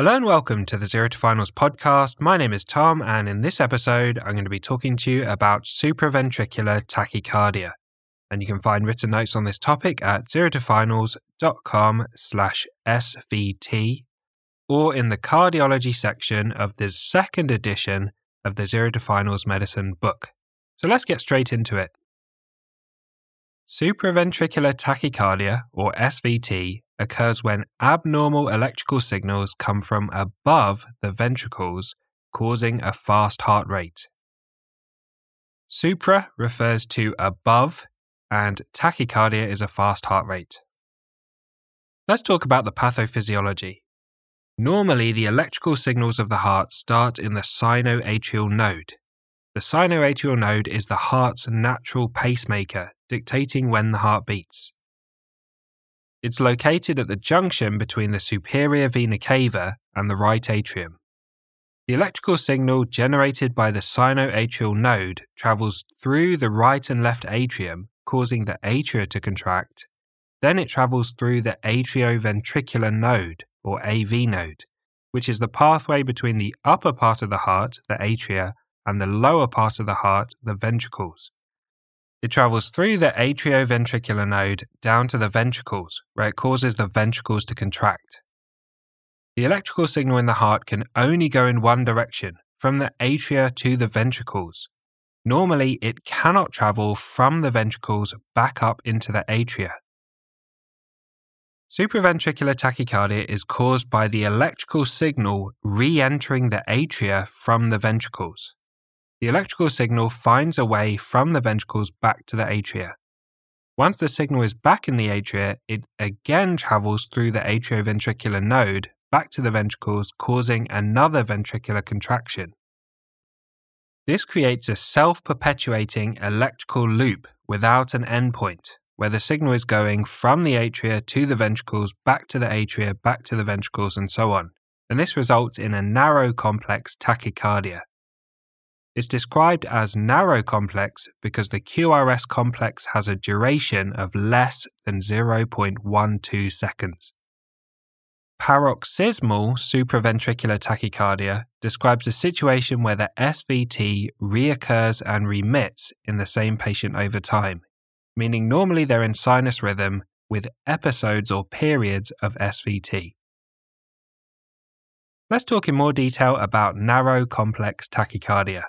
Hello and welcome to the Zero to Finals podcast. My name is Tom, and in this episode, I'm going to be talking to you about supraventricular tachycardia. And you can find written notes on this topic at zerotofinals.com slash SVT or in the cardiology section of the second edition of the Zero to Finals Medicine book. So let's get straight into it. Supraventricular tachycardia, or SVT, occurs when abnormal electrical signals come from above the ventricles, causing a fast heart rate. Supra refers to above, and tachycardia is a fast heart rate. Let's talk about the pathophysiology. Normally, the electrical signals of the heart start in the sinoatrial node. The sinoatrial node is the heart's natural pacemaker, dictating when the heart beats. It's located at the junction between the superior vena cava and the right atrium. The electrical signal generated by the sinoatrial node travels through the right and left atrium, causing the atria to contract. Then it travels through the atrioventricular node, or AV node, which is the pathway between the upper part of the heart, the atria, and the lower part of the heart, the ventricles. It travels through the atrioventricular node down to the ventricles, where it causes the ventricles to contract. The electrical signal in the heart can only go in one direction, from the atria to the ventricles. Normally, it cannot travel from the ventricles back up into the atria. Supraventricular tachycardia is caused by the electrical signal re entering the atria from the ventricles the electrical signal finds a way from the ventricles back to the atria. Once the signal is back in the atria, it again travels through the atrioventricular node back to the ventricles, causing another ventricular contraction. This creates a self perpetuating electrical loop without an endpoint, where the signal is going from the atria to the ventricles, back to the atria, back to the ventricles, and so on. And this results in a narrow complex tachycardia. It's described as narrow complex because the QRS complex has a duration of less than 0.12 seconds. Paroxysmal supraventricular tachycardia describes a situation where the SVT reoccurs and remits in the same patient over time, meaning normally they're in sinus rhythm with episodes or periods of SVT. Let's talk in more detail about narrow complex tachycardia.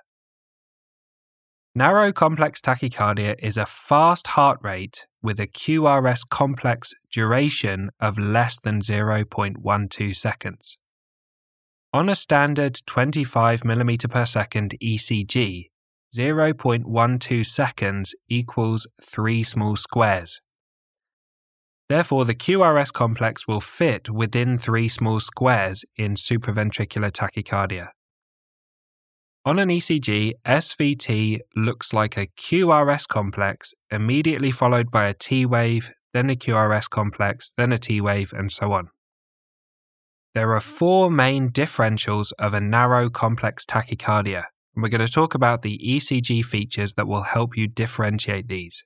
Narrow complex tachycardia is a fast heart rate with a QRS complex duration of less than 0.12 seconds. On a standard 25 mm per second ECG, 0.12 seconds equals 3 small squares. Therefore, the QRS complex will fit within 3 small squares in supraventricular tachycardia. On an ECG, SVT looks like a QRS complex, immediately followed by a T wave, then a QRS complex, then a T wave, and so on. There are four main differentials of a narrow complex tachycardia, and we're going to talk about the ECG features that will help you differentiate these.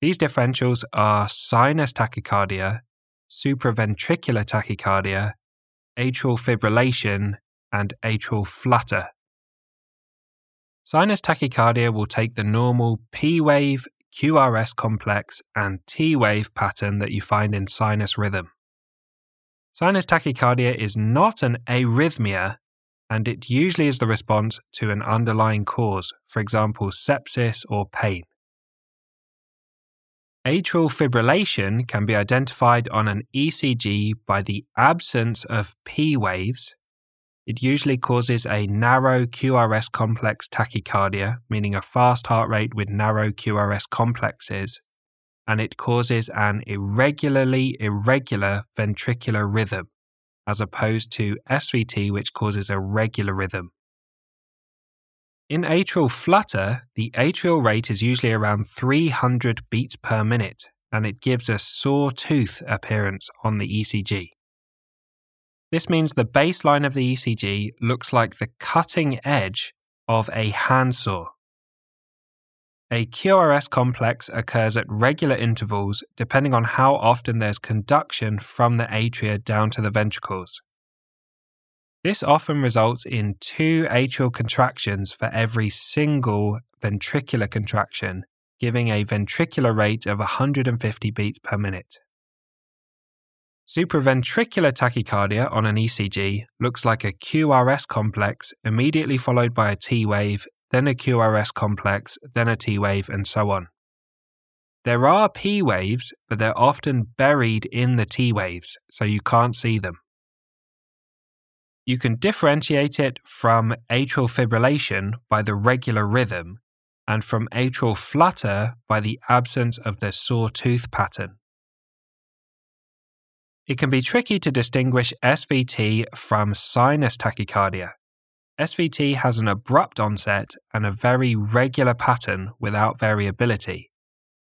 These differentials are sinus tachycardia, supraventricular tachycardia, atrial fibrillation, and atrial flutter. Sinus tachycardia will take the normal P wave, QRS complex, and T wave pattern that you find in sinus rhythm. Sinus tachycardia is not an arrhythmia, and it usually is the response to an underlying cause, for example, sepsis or pain. Atrial fibrillation can be identified on an ECG by the absence of P waves it usually causes a narrow QRS complex tachycardia, meaning a fast heart rate with narrow QRS complexes, and it causes an irregularly irregular ventricular rhythm, as opposed to SVT, which causes a regular rhythm. In atrial flutter, the atrial rate is usually around 300 beats per minute, and it gives a sawtooth appearance on the ECG. This means the baseline of the ECG looks like the cutting edge of a handsaw. A QRS complex occurs at regular intervals depending on how often there's conduction from the atria down to the ventricles. This often results in two atrial contractions for every single ventricular contraction, giving a ventricular rate of 150 beats per minute. Supraventricular tachycardia on an ECG looks like a QRS complex immediately followed by a T wave, then a QRS complex, then a T wave, and so on. There are P waves, but they're often buried in the T waves, so you can't see them. You can differentiate it from atrial fibrillation by the regular rhythm and from atrial flutter by the absence of the sawtooth pattern. It can be tricky to distinguish SVT from sinus tachycardia. SVT has an abrupt onset and a very regular pattern without variability.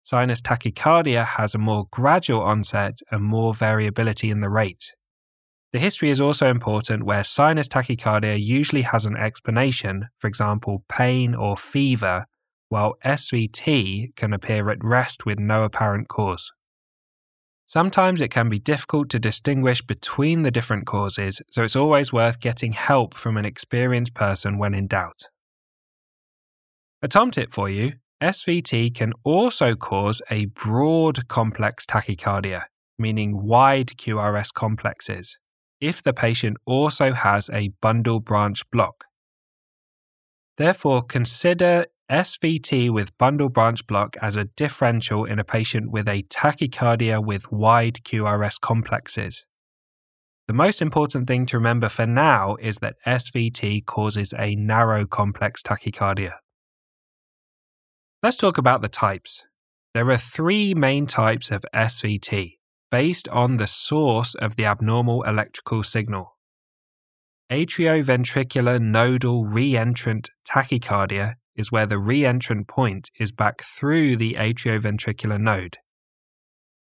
Sinus tachycardia has a more gradual onset and more variability in the rate. The history is also important where sinus tachycardia usually has an explanation, for example, pain or fever, while SVT can appear at rest with no apparent cause. Sometimes it can be difficult to distinguish between the different causes, so it's always worth getting help from an experienced person when in doubt. A tom tip for you SVT can also cause a broad complex tachycardia, meaning wide QRS complexes, if the patient also has a bundle branch block. Therefore, consider SVT with bundle branch block as a differential in a patient with a tachycardia with wide QRS complexes. The most important thing to remember for now is that SVT causes a narrow complex tachycardia. Let's talk about the types. There are three main types of SVT based on the source of the abnormal electrical signal. Atrioventricular nodal reentrant tachycardia is where the reentrant point is back through the atrioventricular node,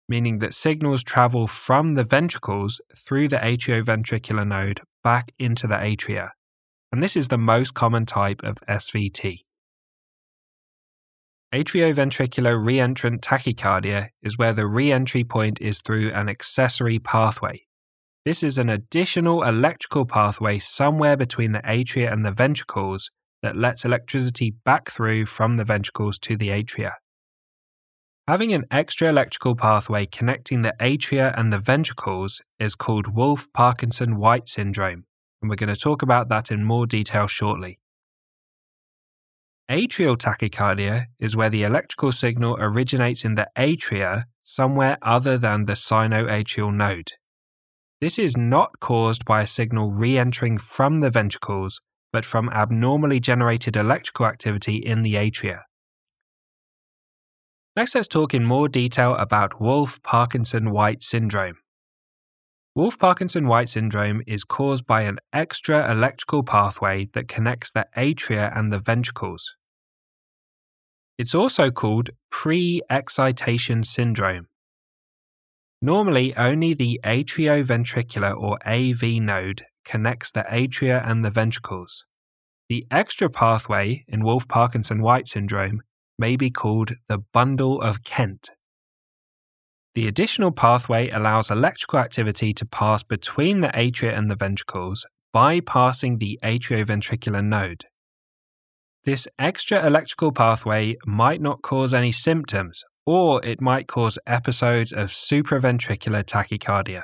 meaning that signals travel from the ventricles through the atrioventricular node back into the atria, and this is the most common type of SVT. Atrioventricular reentrant tachycardia is where the reentry point is through an accessory pathway. This is an additional electrical pathway somewhere between the atria and the ventricles that lets electricity back through from the ventricles to the atria. Having an extra electrical pathway connecting the atria and the ventricles is called Wolff Parkinson White syndrome, and we're going to talk about that in more detail shortly. Atrial tachycardia is where the electrical signal originates in the atria somewhere other than the sinoatrial node. This is not caused by a signal re entering from the ventricles, but from abnormally generated electrical activity in the atria. Next, let's talk in more detail about Wolff Parkinson White syndrome. Wolff Parkinson White syndrome is caused by an extra electrical pathway that connects the atria and the ventricles. It's also called pre excitation syndrome. Normally, only the atrioventricular or AV node connects the atria and the ventricles. The extra pathway in Wolff Parkinson White syndrome may be called the bundle of Kent. The additional pathway allows electrical activity to pass between the atria and the ventricles, bypassing the atrioventricular node. This extra electrical pathway might not cause any symptoms, or it might cause episodes of supraventricular tachycardia.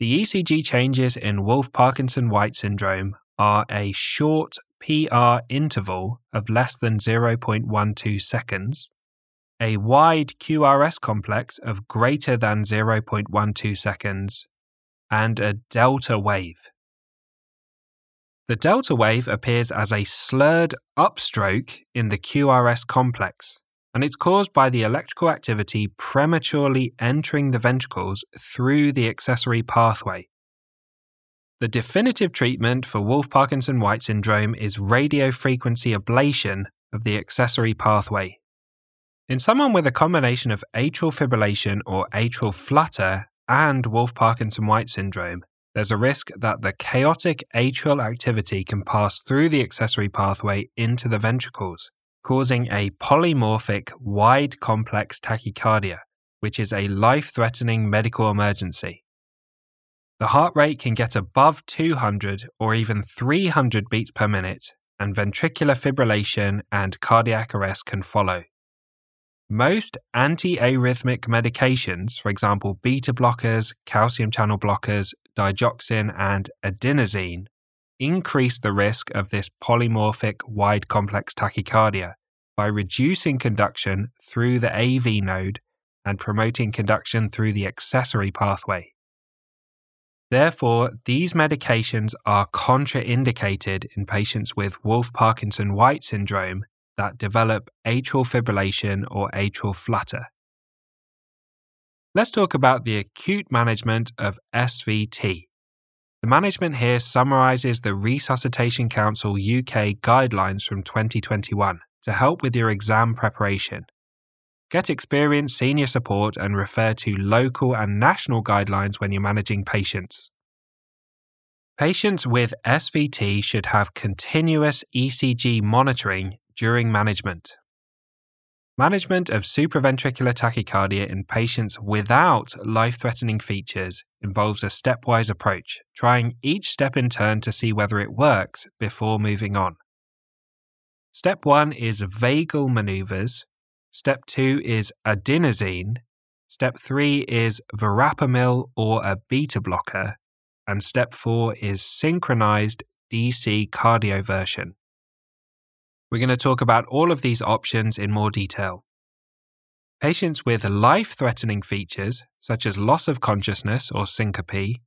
The ECG changes in Wolff Parkinson White syndrome are a short PR interval of less than 0.12 seconds, a wide QRS complex of greater than 0.12 seconds, and a delta wave. The delta wave appears as a slurred upstroke in the QRS complex and it's caused by the electrical activity prematurely entering the ventricles through the accessory pathway. The definitive treatment for Wolff Parkinson White syndrome is radiofrequency ablation of the accessory pathway. In someone with a combination of atrial fibrillation or atrial flutter and Wolff Parkinson White syndrome, there's a risk that the chaotic atrial activity can pass through the accessory pathway into the ventricles causing a polymorphic wide complex tachycardia, which is a life threatening medical emergency. The heart rate can get above 200 or even 300 beats per minute, and ventricular fibrillation and cardiac arrest can follow. Most anti arrhythmic medications, for example, beta blockers, calcium channel blockers, digoxin, and adenosine, increase the risk of this polymorphic wide complex tachycardia by reducing conduction through the AV node and promoting conduction through the accessory pathway. Therefore, these medications are contraindicated in patients with Wolff Parkinson White syndrome that develop atrial fibrillation or atrial flutter. Let's talk about the acute management of SVT. The management here summarizes the Resuscitation Council UK guidelines from 2021 to help with your exam preparation. Get experienced senior support and refer to local and national guidelines when you're managing patients. Patients with SVT should have continuous ECG monitoring during management. Management of supraventricular tachycardia in patients without life threatening features involves a stepwise approach, trying each step in turn to see whether it works before moving on. Step 1 is vagal maneuvers, Step two is adenosine. Step three is verapamil or a beta blocker. And step four is synchronized DC cardioversion. We're going to talk about all of these options in more detail. Patients with life threatening features, such as loss of consciousness or syncope,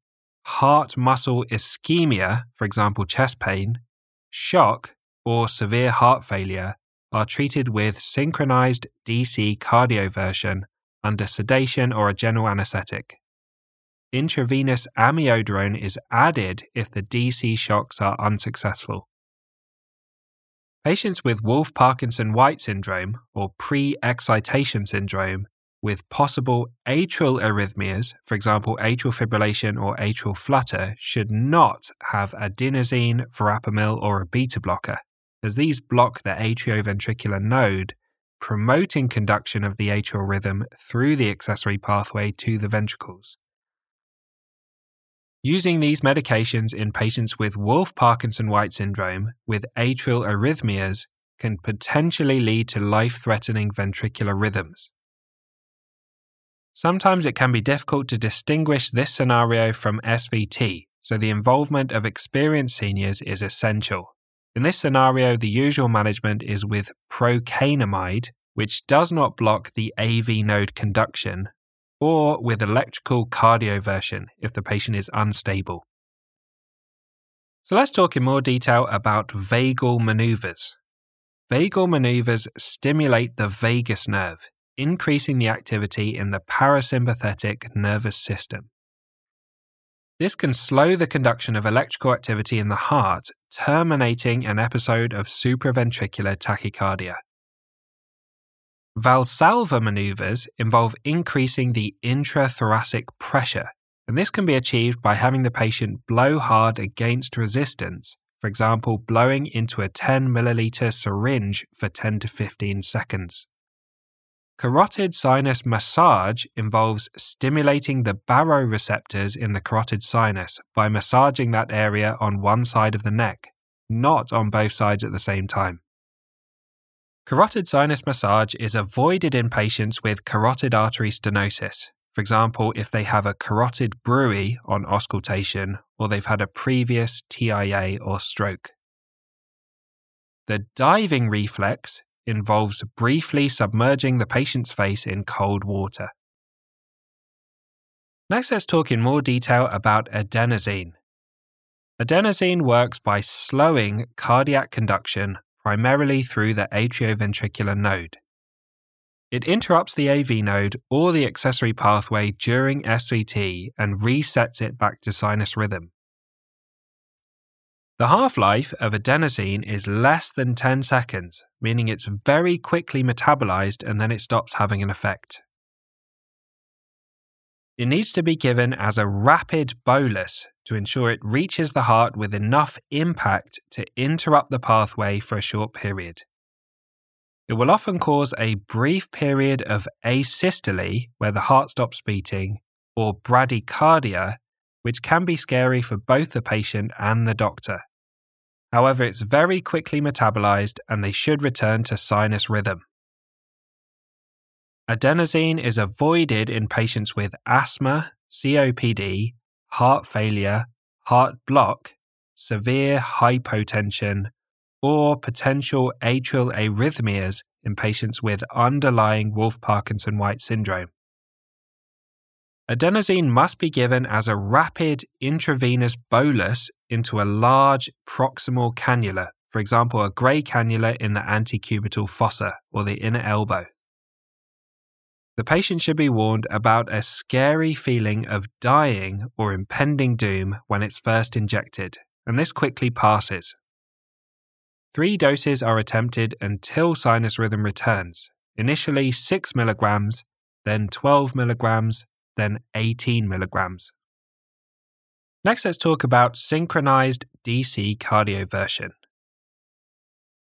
heart muscle ischemia, for example, chest pain, shock, or severe heart failure, are treated with synchronized DC cardioversion under sedation or a general anesthetic. Intravenous amiodarone is added if the DC shocks are unsuccessful. Patients with Wolff Parkinson White syndrome or pre excitation syndrome with possible atrial arrhythmias, for example, atrial fibrillation or atrial flutter, should not have adenosine, verapamil, or a beta blocker as these block the atrioventricular node, promoting conduction of the atrial rhythm through the accessory pathway to the ventricles. Using these medications in patients with Wolff Parkinson White syndrome with atrial arrhythmias can potentially lead to life threatening ventricular rhythms. Sometimes it can be difficult to distinguish this scenario from SVT, so the involvement of experienced seniors is essential. In this scenario, the usual management is with procainamide, which does not block the AV node conduction, or with electrical cardioversion if the patient is unstable. So let's talk in more detail about vagal maneuvers. Vagal maneuvers stimulate the vagus nerve, increasing the activity in the parasympathetic nervous system. This can slow the conduction of electrical activity in the heart, terminating an episode of supraventricular tachycardia. Valsalva maneuvers involve increasing the intrathoracic pressure, and this can be achieved by having the patient blow hard against resistance, for example, blowing into a 10 milliliter syringe for 10 to 15 seconds. Carotid sinus massage involves stimulating the baroreceptors in the carotid sinus by massaging that area on one side of the neck, not on both sides at the same time. Carotid sinus massage is avoided in patients with carotid artery stenosis, for example, if they have a carotid bruit on auscultation or they've had a previous TIA or stroke. The diving reflex involves briefly submerging the patient's face in cold water. Next, let's talk in more detail about adenosine. Adenosine works by slowing cardiac conduction primarily through the atrioventricular node. It interrupts the AV node or the accessory pathway during SVT and resets it back to sinus rhythm. The half life of adenosine is less than 10 seconds, meaning it's very quickly metabolized and then it stops having an effect. It needs to be given as a rapid bolus to ensure it reaches the heart with enough impact to interrupt the pathway for a short period. It will often cause a brief period of asystole, where the heart stops beating, or bradycardia, which can be scary for both the patient and the doctor. However, it's very quickly metabolized and they should return to sinus rhythm. Adenosine is avoided in patients with asthma, COPD, heart failure, heart block, severe hypotension, or potential atrial arrhythmias in patients with underlying Wolff Parkinson White syndrome. Adenosine must be given as a rapid intravenous bolus into a large proximal cannula, for example, a grey cannula in the antecubital fossa or the inner elbow. The patient should be warned about a scary feeling of dying or impending doom when it's first injected, and this quickly passes. Three doses are attempted until sinus rhythm returns, initially 6 milligrams, then 12 milligrams, then 18 milligrams. Next, let's talk about synchronized DC cardioversion.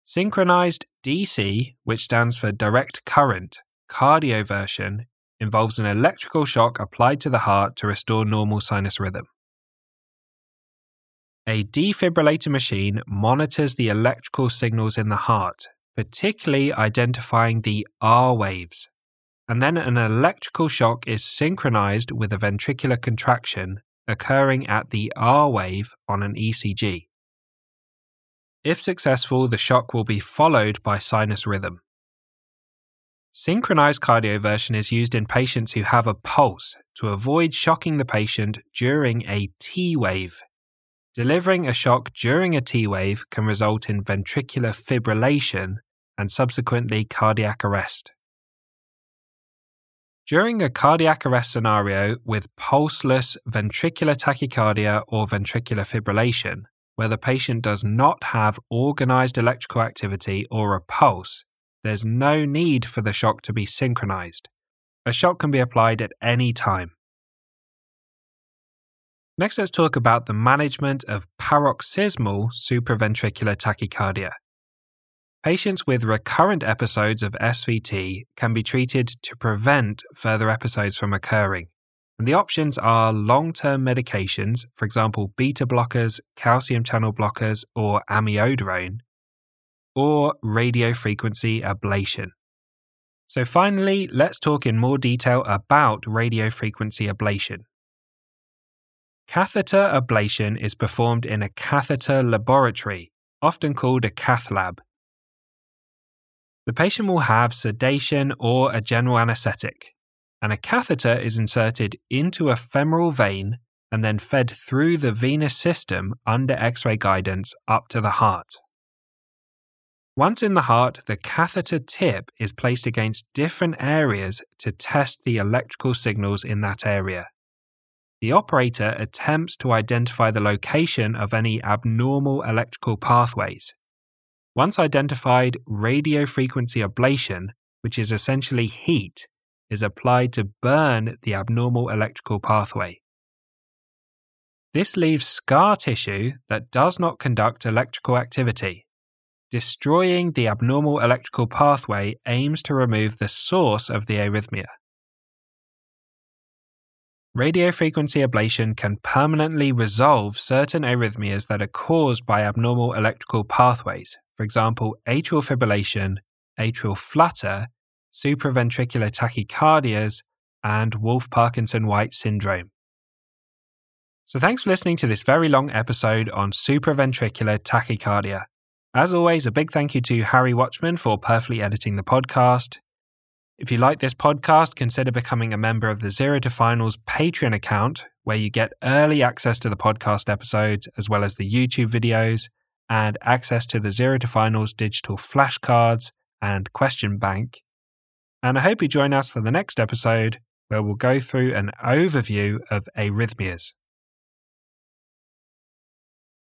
Synchronized DC, which stands for direct current, cardioversion involves an electrical shock applied to the heart to restore normal sinus rhythm. A defibrillator machine monitors the electrical signals in the heart, particularly identifying the R waves. And then an electrical shock is synchronized with a ventricular contraction occurring at the R wave on an ECG. If successful, the shock will be followed by sinus rhythm. Synchronized cardioversion is used in patients who have a pulse to avoid shocking the patient during a T wave. Delivering a shock during a T wave can result in ventricular fibrillation and subsequently cardiac arrest. During a cardiac arrest scenario with pulseless ventricular tachycardia or ventricular fibrillation, where the patient does not have organized electrical activity or a pulse, there's no need for the shock to be synchronized. A shock can be applied at any time. Next, let's talk about the management of paroxysmal supraventricular tachycardia. Patients with recurrent episodes of SVT can be treated to prevent further episodes from occurring. And the options are long term medications, for example, beta blockers, calcium channel blockers, or amiodarone, or radiofrequency ablation. So, finally, let's talk in more detail about radiofrequency ablation. Catheter ablation is performed in a catheter laboratory, often called a cath lab. The patient will have sedation or a general anesthetic, and a catheter is inserted into a femoral vein and then fed through the venous system under X ray guidance up to the heart. Once in the heart, the catheter tip is placed against different areas to test the electrical signals in that area. The operator attempts to identify the location of any abnormal electrical pathways. Once identified, radiofrequency ablation, which is essentially heat, is applied to burn the abnormal electrical pathway. This leaves scar tissue that does not conduct electrical activity. Destroying the abnormal electrical pathway aims to remove the source of the arrhythmia. Radiofrequency ablation can permanently resolve certain arrhythmias that are caused by abnormal electrical pathways, for example, atrial fibrillation, atrial flutter, supraventricular tachycardias, and Wolff Parkinson White syndrome. So, thanks for listening to this very long episode on supraventricular tachycardia. As always, a big thank you to Harry Watchman for perfectly editing the podcast. If you like this podcast, consider becoming a member of the Zero to Finals Patreon account, where you get early access to the podcast episodes, as well as the YouTube videos, and access to the Zero to Finals digital flashcards and question bank. And I hope you join us for the next episode, where we'll go through an overview of arrhythmias.